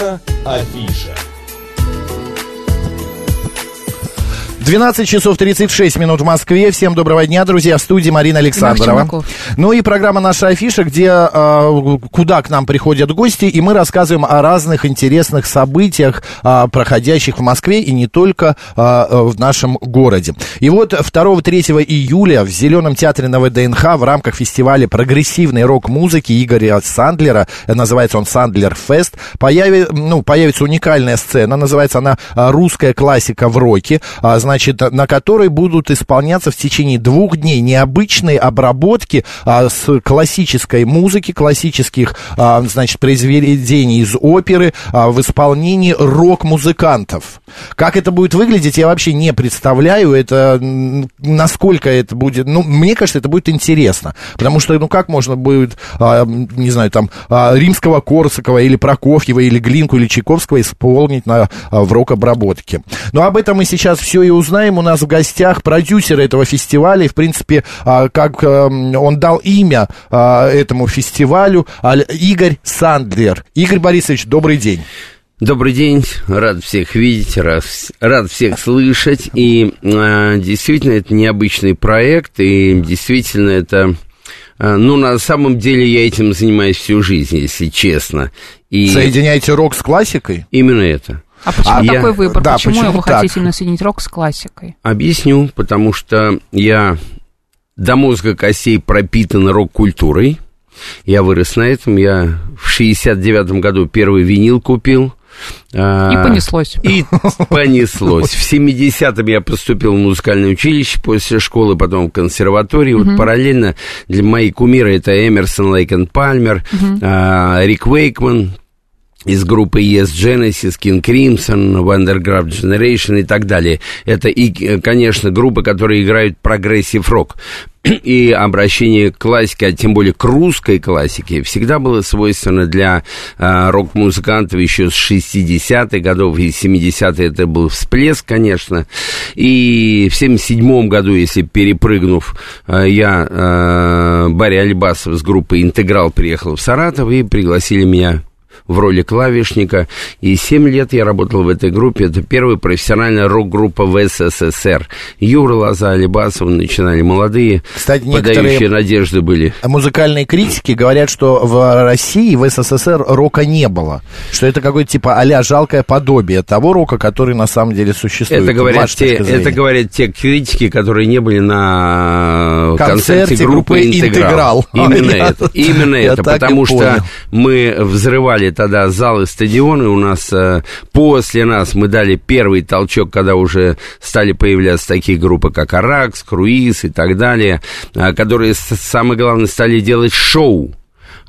Наша афиша. 12 часов 36 минут в Москве. Всем доброго дня, друзья. В студии Марина Александрова. Ну и программа «Наша афиша», где э, куда к нам приходят гости, и мы рассказываем о разных интересных событиях, э, проходящих в Москве и не только э, в нашем городе. И вот 2-3 июля в Зеленом театре на ВДНХ в рамках фестиваля прогрессивной рок-музыки Игоря Сандлера, называется он «Сандлер Фест», появи, ну, появится уникальная сцена, называется она «Русская классика в роке». Значит, значит, на которой будут исполняться в течение двух дней необычные обработки а, с классической музыки, классических, а, значит, произведений из оперы а, в исполнении рок-музыкантов. Как это будет выглядеть, я вообще не представляю. Это насколько это будет. Ну, мне кажется, это будет интересно. Потому что, ну, как можно будет, а, не знаю, там, а, римского Корсакова или Прокофьева, или Глинку, или Чайковского исполнить на, а, в рок-обработке. Но об этом мы сейчас все и узнаем узнаем. У нас в гостях продюсер этого фестиваля. И, в принципе, а, как эм, он дал имя а, этому фестивалю, Игорь Сандлер. Игорь Борисович, добрый день. Добрый день, рад всех видеть, рад, рад всех слышать. И э, действительно, это необычный проект, и действительно, это... Ну, на самом деле, я этим занимаюсь всю жизнь, если честно. И... Соединяете рок с классикой? Именно это. А почему а такой я... выбор? Да, почему, почему вы так? хотите именно соединить рок с классикой? Объясню, потому что я до мозга костей пропитан рок-культурой. Я вырос на этом. Я в 69-м году первый винил купил. А, и понеслось. И понеслось. В 70-м я поступил в музыкальное училище после школы, потом в консерваторию. Вот параллельно для моей кумиры это Эмерсон, Лейкен Пальмер, Рик Вейкман, из группы Yes Genesis, King Crimson, Underground Generation и так далее. Это и, конечно, группы, которые играют прогрессив рок. И обращение к классике, а тем более к русской классике, всегда было свойственно для э, рок-музыкантов еще с 60-х годов и 70-е это был всплеск, конечно. И в 77-м году, если перепрыгнув, э, я, э, Бари Алибасов с группы «Интеграл» приехал в Саратов и пригласили меня в роли клавишника. И 7 лет я работал в этой группе. Это первая профессиональная рок-группа в СССР. Юра Лоза, Алибасов начинали молодые, Кстати, подающие надежды были. Музыкальные критики говорят, что в России, в СССР рока не было. Что это какое-то типа а жалкое подобие того рока, который на самом деле существует. Это говорят, те, это говорят те критики, которые не были на концерте, концерте группы «Интеграл». Именно это. Именно это. Потому что мы взрывали тогда залы, стадионы у нас, э, после нас мы дали первый толчок, когда уже стали появляться такие группы, как Аракс, Круиз и так далее, э, которые, самое главное, стали делать шоу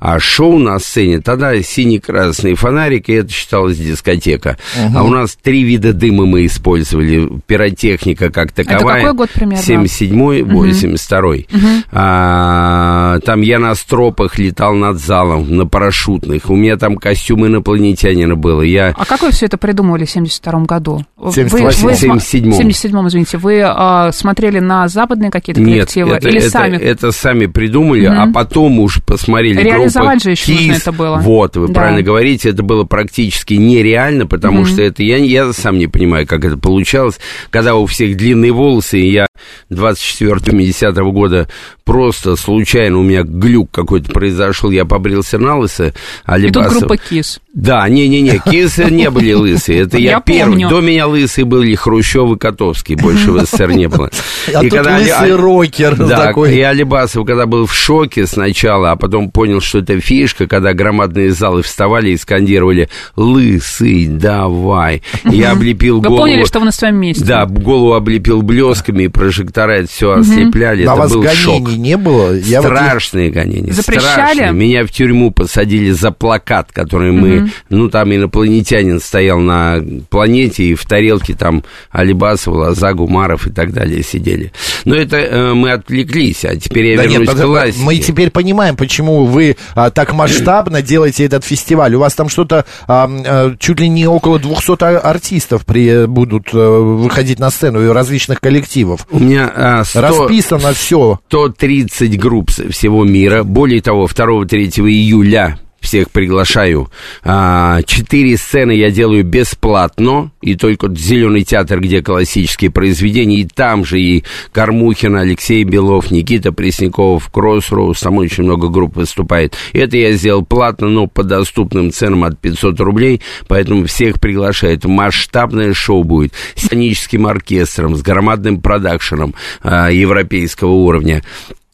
а шоу на сцене, тогда синий-красный фонарик, и это считалось дискотека. Угу. А у нас три вида дыма мы использовали. Пиротехника как таковая. Это какой год примерно? 77-й, 82-й. Угу. А, там я на стропах летал над залом, на парашютных. У меня там костюм инопланетянина было. Я... А как вы все это придумали в 72-м году? В 77-м. 77-м, извините. Вы а, смотрели на западные какие-то коллективы? Нет, это, или это, сами? это сами придумали, угу. а потом уж посмотрели группу Реализовать же еще нужно это было. Вот, вы да. правильно говорите, это было практически нереально, потому mm-hmm. что это я, я сам не понимаю, как это получалось, когда у всех длинные волосы, и я 24-10 года просто случайно у меня глюк какой-то произошел, я побрился на лысо, а И тут группа КИС. Да, не-не-не, Кисы не были лысые, это я, первый. До меня лысые были Хрущев и Котовский, больше в СССР не было. А тут лысый рокер такой. и Алибасов, когда был в шоке сначала, а потом понял, что это фишка, когда громадные залы вставали и скандировали «Лысый, давай!» Я облепил голову... Вы поняли, что вы на своем месте. Да, голову облепил блесками, и прожектора это все ослепляли, это был шок. не было? Страшные гонения, Запрещали? Меня в тюрьму посадили за плакат, который мы ну, там инопланетянин стоял на планете, и в тарелке там Алибасов, Лоза, Гумаров и так далее сидели. Но это э, мы отвлеклись, а теперь я да вернусь нет, к классике. Мы теперь понимаем, почему вы а, так масштабно делаете этот фестиваль. У вас там что-то а, а, чуть ли не около 200 артистов при, будут а, выходить на сцену и различных коллективов. У меня а, 100, расписано все. 130 групп всего мира. Более того, 2-3 июля всех приглашаю. А, четыре сцены я делаю бесплатно, и только Зеленый театр, где классические произведения, и там же и Кормухин, Алексей Белов, Никита Пресняков, Кроссроуз, там очень много групп выступает. Это я сделал платно, но по доступным ценам от 500 рублей, поэтому всех приглашаю. Это масштабное шоу будет с сценическим оркестром, с громадным продакшеном а, европейского уровня.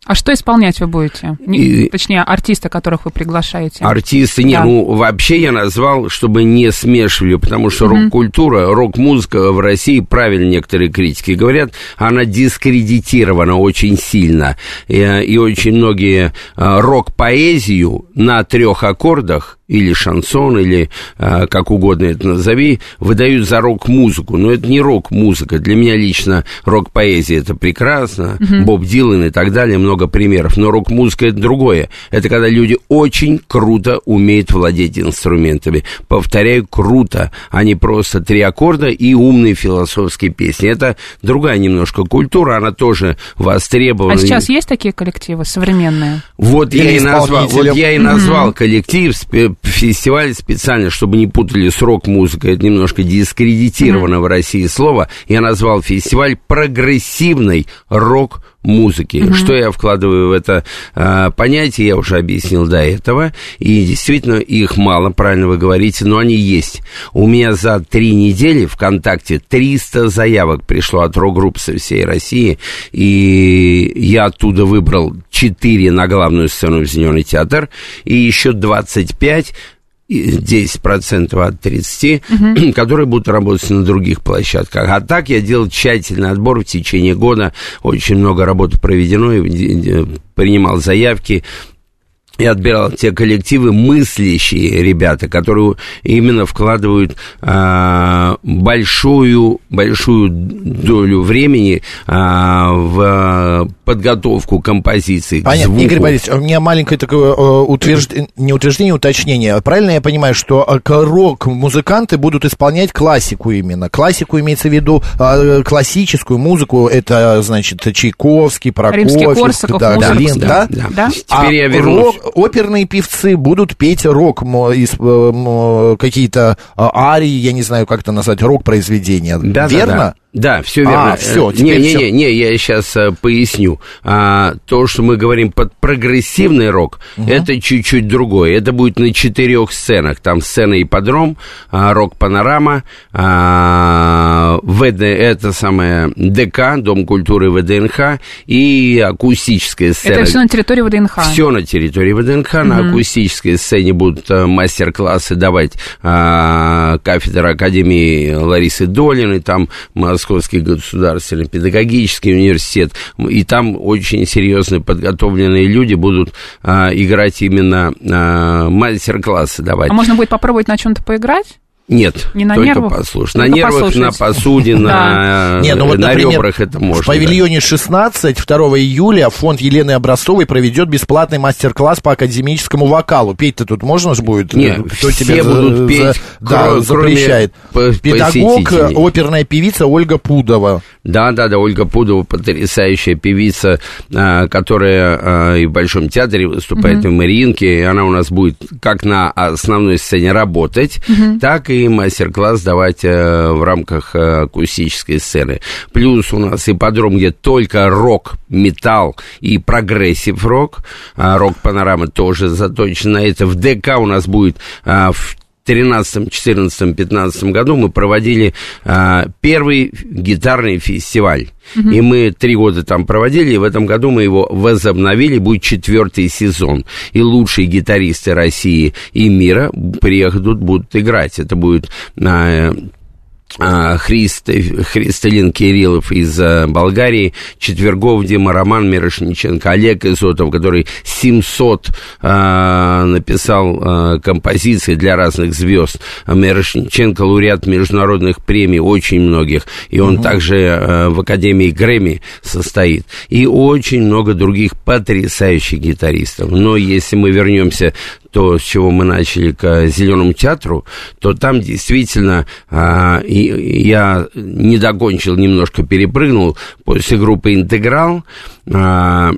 А что исполнять вы будете? И... Точнее, артисты, которых вы приглашаете. Артисты, не, да. ну, вообще я назвал, чтобы не смешивали, потому что mm-hmm. рок-культура, рок-музыка в России, правильно некоторые критики говорят, она дискредитирована очень сильно. И, и очень многие а, рок-поэзию на трех аккордах или шансон, или э, как угодно это назови, выдают за рок-музыку. Но это не рок-музыка. Для меня лично рок-поэзия это прекрасно, uh-huh. Боб Дилан и так далее, много примеров. Но рок-музыка это другое. Это когда люди очень круто умеют владеть инструментами. Повторяю, круто, а не просто три аккорда и умные философские песни. Это другая немножко культура, она тоже востребована. А сейчас есть такие коллективы современные? Вот, я и, назвал, вот я и назвал uh-huh. коллектив фестиваль специально, чтобы не путали с рок-музыкой, это немножко дискредитировано mm-hmm. в России слово, я назвал фестиваль прогрессивной рок музыки. Mm-hmm. Что я вкладываю в это э, понятие, я уже объяснил до этого. И действительно, их мало, правильно вы говорите, но они есть. У меня за три недели ВКонтакте 300 заявок пришло от рок-групп со всей России. И я оттуда выбрал 4 на главную сцену в Зеленый театр. И еще 25 10% от 30, угу. которые будут работать на других площадках. А так я делал тщательный отбор в течение года. Очень много работы проведено, и принимал заявки и отбирал те коллективы мыслящие ребята, которые именно вкладывают а, большую большую долю времени а, в подготовку композиции. Понятно, звуку. Игорь Борисович, у меня маленькое такое э, утверждение, не утверждение, уточнение. Правильно я понимаю, что э, рок-музыканты будут исполнять классику именно? Классику имеется в виду э, классическую музыку, это, значит, Чайковский, Прокофьев, да, да, да? да? да? Теперь я вернусь. Рок, оперные певцы будут петь рок, какие-то арии, я не знаю, как это назвать, рок-произведения. Да, Верно? Да, да. Да, все верно. А, все, не, не, не, не, я сейчас а, поясню. А, то, что мы говорим под прогрессивный рок, угу. это чуть-чуть другое. Это будет на четырех сценах. Там сцена ипподром, а, рок-панорама, а, ВД, это самое ДК, Дом культуры ВДНХ и акустическая сцена. Это все на территории ВДНХ? Все на территории ВДНХ. Угу. На акустической сцене будут а, мастер-классы давать а, кафедра Академии Ларисы Долиной, там Москва Московский государственный педагогический университет, и там очень серьезные подготовленные люди будут а, играть именно а, мастер-классы давать. А можно будет попробовать на чем-то поиграть? Нет, не на только нервах? послушать. На нервах, послушать. на посуде, на, Не, ну вот, на например, ребрах это можно. В павильоне 16 2 июля фонд Елены Образцовой проведет бесплатный мастер-класс по академическому вокалу. Петь-то тут можно же будет? Нет, Кто все тебе будут петь, за, да, кроме, запрещает. Педагог, оперная певица Ольга Пудова. Да, да, да, Ольга Пудова, потрясающая певица, которая и в Большом театре выступает, mm-hmm. и в Мариинке, и она у нас будет как на основной сцене работать, mm-hmm. так и и мастер-класс давать э, в рамках э, акустической сцены. Плюс у нас ипподром, где только рок, металл и прогрессив рок. А рок-панорама тоже заточена на это. В ДК у нас будет а, в 13, 14, 15 году мы проводили а, первый гитарный фестиваль. Uh-huh. И мы три года там проводили, и в этом году мы его возобновили, будет четвертый сезон. И лучшие гитаристы России и мира приедут, будут играть. Это будет а, Христ, Христалин Кириллов из а, Болгарии, Четвергов Дима, Роман Мирошниченко, Олег Изотов, который 700 а, написал а, композиций для разных звезд. Мирошниченко лауреат международных премий, очень многих, и он угу. также а, в Академии Грэмми состоит. И очень много других потрясающих гитаристов. Но если мы вернемся то, с чего мы начали, к Зеленому театру, то там действительно а, и, я не докончил, немножко перепрыгнул после группы «Интеграл». А,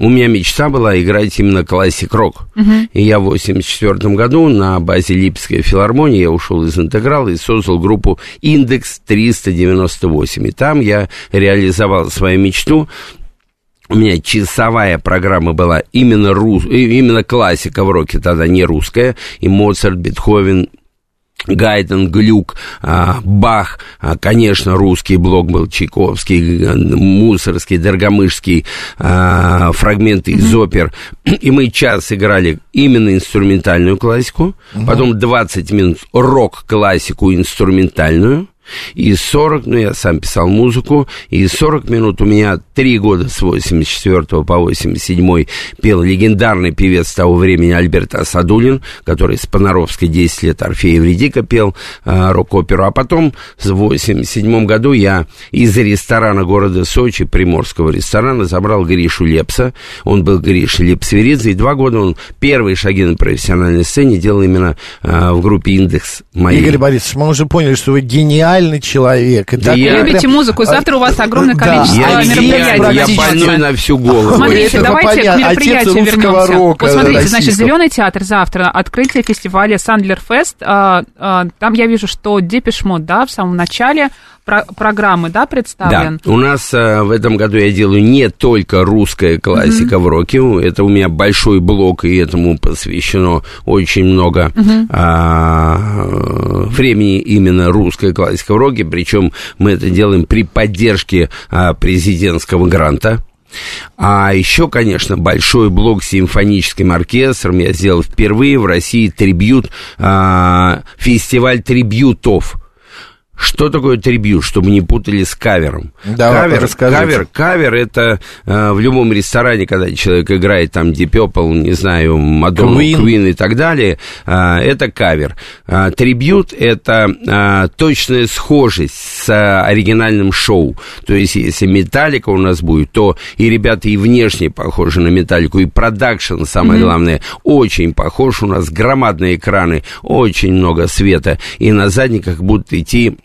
у меня мечта была играть именно классик-рок. Uh-huh. И я в 84 году на базе Липской филармонии я ушел из интеграла и создал группу «Индекс 398». И там я реализовал свою мечту у меня часовая программа была именно, рус, именно классика в роке, тогда не русская, и Моцарт, Бетховен, Гайден, Глюк, а, Бах, а, конечно, русский блок был Чайковский, Мусорский, Доргомышский, а, фрагменты из опер. И мы час играли именно инструментальную классику, потом 20 минут рок-классику инструментальную, и 40, ну, я сам писал музыку, и 40 минут у меня три года с 84 по 87 пел легендарный певец того времени Альберт Асадулин, который с Панаровской 10 лет Орфея Евредика пел э, рок-оперу. А потом в 87 году я из ресторана города Сочи, приморского ресторана, забрал Гришу Лепса. Он был Гриша Лепсверидзе, и два года он первые шаги на профессиональной сцене делал именно э, в группе «Индекс» моей. Игорь Борисович, мы уже поняли, что вы гениальный гениальный человек. Да я... Любите музыку, завтра у вас огромное количество да. мероприятий. Я больной на всю голову. Смотрите, Это давайте к мероприятию вернемся. Рока вот смотрите, российского. значит, Зеленый театр завтра, открытие фестиваля Сандлер Фест. А, а, там я вижу, что Депешмот, да, в самом начале про программы, да, представлен? Да, у нас а, в этом году я делаю не только русская классика mm-hmm. в роке, это у меня большой блок, и этому посвящено очень много mm-hmm. а, времени именно русская классика в роке, причем мы это делаем при поддержке а, президентского гранта. А еще, конечно, большой блок с симфоническим оркестром я сделал впервые в России трибют, а, фестиваль трибютов что такое трибют, чтобы не путали с кавером? Да, кавер, кавер, кавер это э, в любом ресторане, когда человек играет там Deep Purple, не знаю, Мадонна, Queen. и так далее, э, это кавер. Э, трибют это э, точная схожесть с э, оригинальным шоу. То есть, если Металлика у нас будет, то и ребята и внешне похожи на Металлику, и продакшн, самое mm-hmm. главное, очень похож. У нас громадные экраны, очень много света, и на задниках будут идти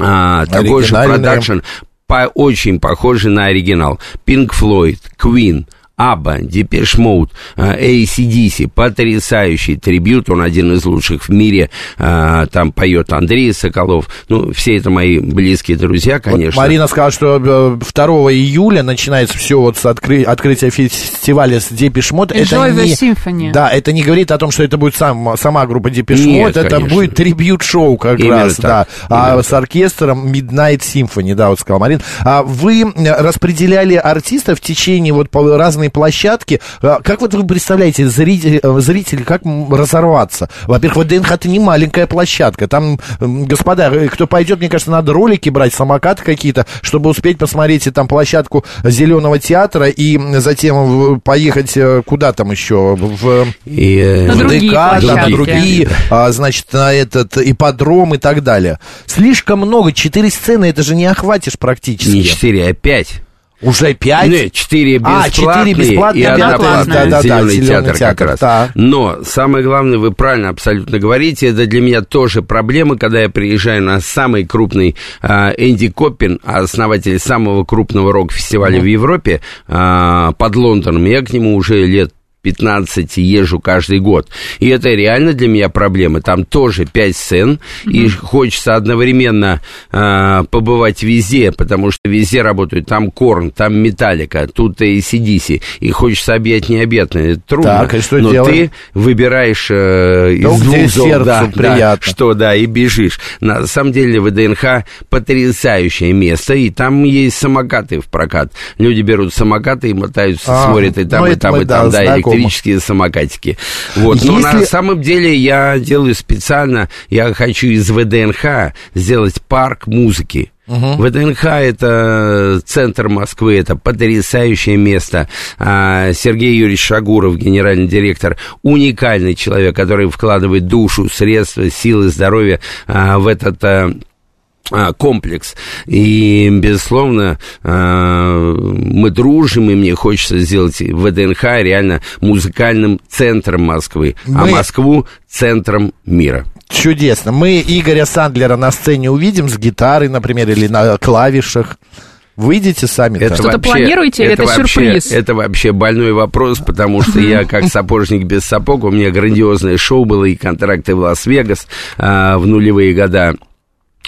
а, такой же продакшн, по, очень похожий на оригинал. Pink Floyd, Queen – ABBA, Depeche Mode, AC/DC, потрясающий трибют, он один из лучших в мире, а, там поет Андрей Соколов, ну, все это мои близкие друзья, конечно. Вот Марина сказала, что 2 э, июля начинается все вот с откры... открытия фестиваля с Depeche Mode. Это не... Symphony. Да, это не говорит о том, что это будет сам, сама группа Depeche Mode, это конечно. будет трибют-шоу как Именно раз, так. да, а Именно а с оркестром Midnight Symphony, да, вот сказал Марин. А вы распределяли артистов в течение вот разные площадки. А, как вот вы представляете, зрители, э, зрители как разорваться? Во-первых, ВДНХ это не маленькая площадка. Там, господа, э, кто пойдет, мне кажется, надо ролики брать, самокаты какие-то, чтобы успеть посмотреть там площадку Зеленого театра и затем поехать э, куда там еще? В, и, на в ДК, да, на другие, а, значит, на этот ипподром и так далее. Слишком много, четыре сцены, это же не охватишь практически. Не четыре, а пять. Уже пять? Нет, четыре бесплатные, а, 4 бесплатные и одна платная. Да, да, Зеленый, да, театр, театр как раз. Да. Но самое главное, вы правильно абсолютно говорите, это для меня тоже проблема, когда я приезжаю на самый крупный э, Энди Коппин, основатель самого крупного рок-фестиваля mm. в Европе, э, под Лондоном. Я к нему уже лет 15 езжу каждый год. И это реально для меня проблема. Там тоже 5 сцен, mm-hmm. и хочется одновременно э, побывать везде, потому что везде работают. Там Корн, там Металлика, тут и ACDC. И хочется объять необъятное. Это трудно. Так, и что но делаем? ты выбираешь э, из ну, двух зол, да, да, что да, и бежишь. На самом деле ВДНХ потрясающее место, и там есть самокаты в прокат. Люди берут самокаты и мотаются, а, смотрят и там, ну, и там, и там, да, да электрические самокатики. Вот. Если... Но на самом деле я делаю специально, я хочу из ВДНХ сделать парк музыки. Угу. ВДНХ это центр Москвы, это потрясающее место. А, Сергей Юрьевич Шагуров, генеральный директор, уникальный человек, который вкладывает душу, средства, силы, здоровье а, в этот а, комплекс. И, безусловно, а, мы дружим, и мне хочется сделать ВДНХ реально музыкальным центром Москвы, а мы... а Москву центром мира. Чудесно. Мы Игоря Сандлера на сцене увидим с гитарой, например, или на клавишах. Выйдете сами. Что-то планируете или это, это вообще, сюрприз? Это вообще больной вопрос, потому что я как сапожник без сапог, у меня грандиозное шоу было и контракты в Лас-Вегас а, в нулевые года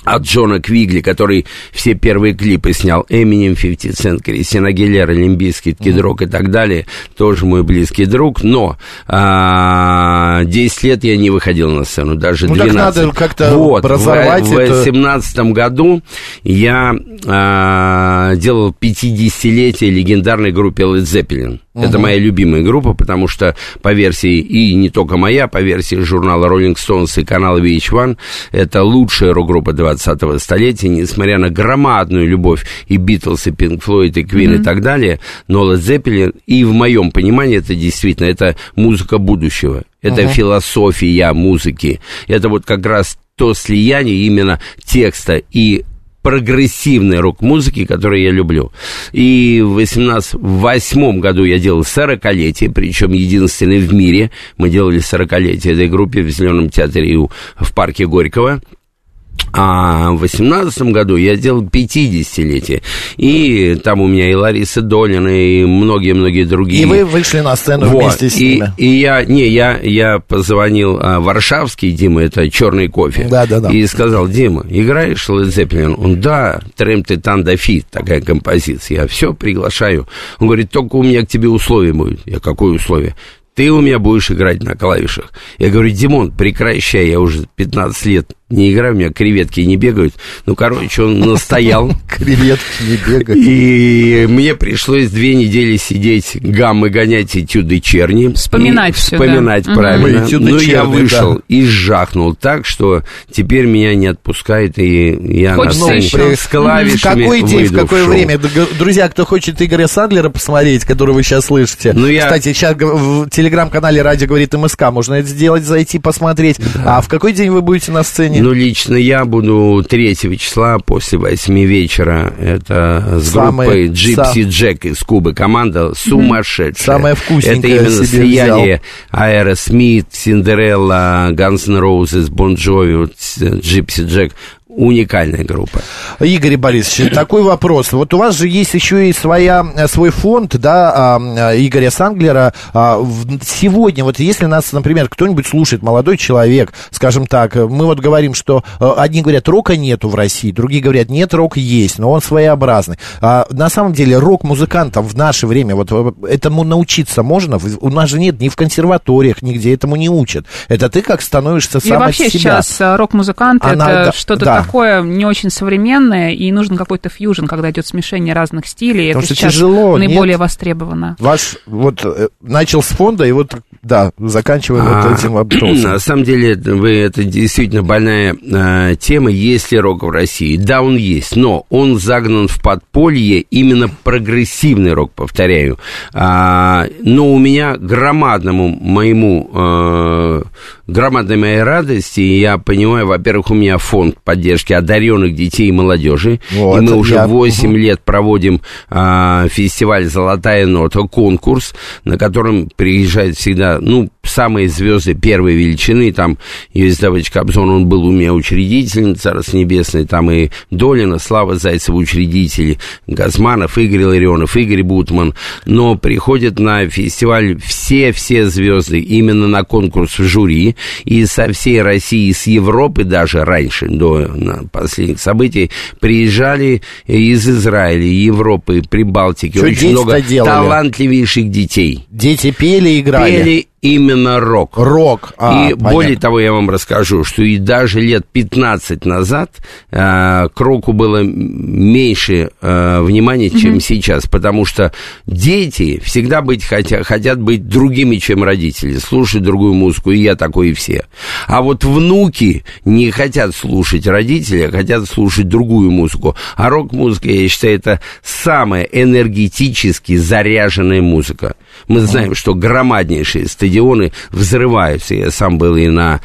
от Джона Квигли, который все первые клипы снял, Эминем, 50 Cent, Кристина Агилера, Олимпийский, Кидрок и так далее, тоже мой близкий друг, но а, 10 лет я не выходил на сцену, даже ну, 12. Так надо как-то вот, разорвать в, это... в 18 году я а, делал 50-летие легендарной группе Led Zeppelin. Uh-huh. Это моя любимая группа, потому что по версии, и не только моя, по версии журнала Rolling Stones и канала VH1, это лучшая рок-группа 20-го столетия, несмотря на громадную любовь и Битлз, и Пинк Флойд, и Квин, uh-huh. и так далее, но Led Zeppelin, и в моем понимании это действительно, это музыка будущего, это uh-huh. философия музыки, это вот как раз то слияние именно текста и прогрессивной рок-музыки, которую я люблю. И в 88 году я делал 40-летие, причем единственный в мире. Мы делали 40-летие этой группе в Зеленом театре в парке Горького. А в восемнадцатом году я сделал 50-летие. И там у меня и Лариса Долина, и многие-многие другие. И вы вышли на сцену вот. вместе с и, ними. И я, не, я, я позвонил а, Варшавский, Дима, это черный кофе. Да, да, да. И сказал, Дима, играешь Led Zeppelin? Он, да, Трем Титан Фит, такая композиция. Я все приглашаю. Он говорит, только у меня к тебе условие будет. Я, какое условие? ты у меня будешь играть на клавишах. Я говорю, Димон, прекращай, я уже 15 лет не играю, у меня креветки не бегают. Ну, короче, он настоял. Креветки не бегают. И мне пришлось две недели сидеть, гаммы гонять этюды черни. Вспоминать все, Вспоминать, правильно. Ну, я вышел и жахнул так, что теперь меня не отпускает, и я на сцене с клавишами В какой день, в какое время? Друзья, кто хочет Игоря Сандлера посмотреть, который вы сейчас слышите. Ну, я... Кстати, сейчас в телеграм-канале «Радио говорит МСК» можно это сделать, зайти посмотреть. А в какой день вы будете на сцене? Ну, лично я буду 3 числа после 8 вечера. Это с Самый, группой Gypsy Jack из Кубы. Команда сумасшедшая. Самая вкусненькая Это именно слияние Aerosmith, Cinderella, Guns N' Roses, Bon Jovi, Gypsy Jack уникальная группа. Игорь Борисович, такой вопрос. Вот у вас же есть еще и своя, э, свой фонд, да, а, Игоря Санглера. А, сегодня, вот если нас, например, кто-нибудь слушает, молодой человек, скажем так, мы вот говорим, что э, одни говорят, рока нету в России, другие говорят, нет, рок есть, но он своеобразный. А, на самом деле, рок-музыкантам в наше время, вот э, этому научиться можно? У нас же нет ни в консерваториях, нигде этому не учат. Это ты как становишься сам И вообще себя. сейчас рок-музыкант, это да, что-то да такое не очень современное, и нужен какой-то фьюжн, когда идет смешение разных стилей. Потому это что сейчас тяжело, наиболее нет? востребовано. Ваш вот э, начал с фонда, и вот да, заканчиваем а, вот этим вопросом. На самом деле, вы, это действительно больная э, тема, есть ли рок в России. Да, он есть, но он загнан в подполье именно прогрессивный рок, повторяю. А, но у меня громадному моему, э, громадной моей радости, я понимаю, во-первых, у меня фонд поддержки одаренных детей и молодежи, вот, и мы уже я... 8 угу. лет проводим э, фестиваль «Золотая нота», конкурс, на котором приезжает всегда ну, самые звезды первой величины, там Елизавета Кобзон, он был у меня учредителем, Царство Небесное, там и Долина, Слава Зайцева, учредители, Газманов, Игорь Ларионов, Игорь Бутман, но приходят на фестиваль все-все звезды именно на конкурс в жюри, и со всей России, с Европы даже раньше, до последних событий, приезжали из Израиля, Европы, Прибалтики, Что очень много делали? талантливейших детей. Дети пели, играли? Пели, именно рок. Рок. А, и понятно. более того, я вам расскажу, что и даже лет 15 назад э, к року было меньше э, внимания, чем mm-hmm. сейчас, потому что дети всегда быть хотят, хотят быть другими, чем родители, слушать другую музыку, и я такой, и все. А вот внуки не хотят слушать родителей, а хотят слушать другую музыку. А рок-музыка, я считаю, это самая энергетически заряженная музыка. Мы знаем, что громаднейшие стадионы взрываются. Я сам был и на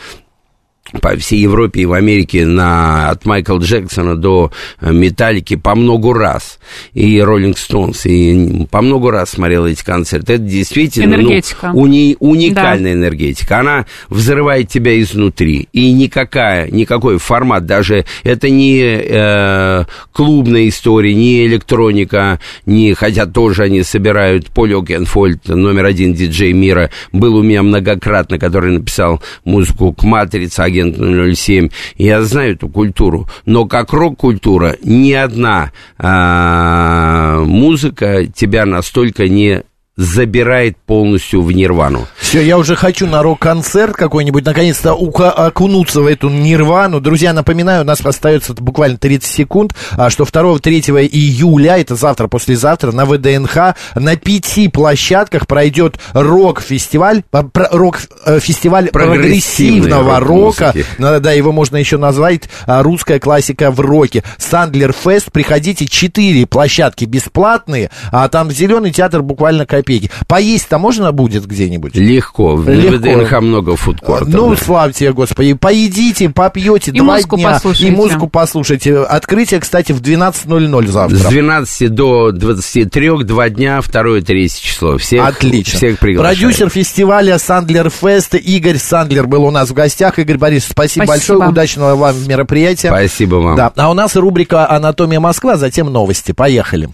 по всей Европе и в Америке на, от Майкла Джексона до э, Металлики по много раз. И Роллинг Стоунс, и по много раз смотрел эти концерты. Это действительно ну, энергетика. Ну, уни, уникальная да. энергетика. Она взрывает тебя изнутри. И никакая, никакой формат, даже это не э, клубная история, не электроника, не, хотя тоже они собирают Поль Окенфольд, номер один диджей мира, был у меня многократно, который написал музыку к «Матрице», агент 007. Я знаю эту культуру. Но как рок-культура, ни одна а, музыка тебя настолько не забирает полностью в нирвану. Все, я уже хочу на рок-концерт какой-нибудь, наконец-то окунуться в эту нирвану. Друзья, напоминаю, у нас остается буквально 30 секунд, а что 2-3 июля, это завтра, послезавтра, на ВДНХ на пяти площадках пройдет рок-фестиваль, рок-фестиваль прогрессивного рока. Да, его можно еще назвать а, русская классика в роке. Сандлер Фест, приходите, четыре площадки бесплатные, а там зеленый театр буквально копейки копейки. Поесть-то можно будет где-нибудь? Легко. В Легко. ВДНХ много фудкортов. Ну, да. славьте, Господи. Поедите, попьете и два дня. Послушайте. И музыку послушайте. Открытие, кстати, в 12.00 завтра. С 12 до 23, два дня, второе, третье число. Всех, Отлично. Всех приглашаю. Продюсер фестиваля Сандлер Фест Игорь Сандлер был у нас в гостях. Игорь Борисович, спасибо, спасибо. большое. Удачного вам мероприятия. Спасибо вам. Да. А у нас рубрика «Анатомия Москва», затем новости. Поехали.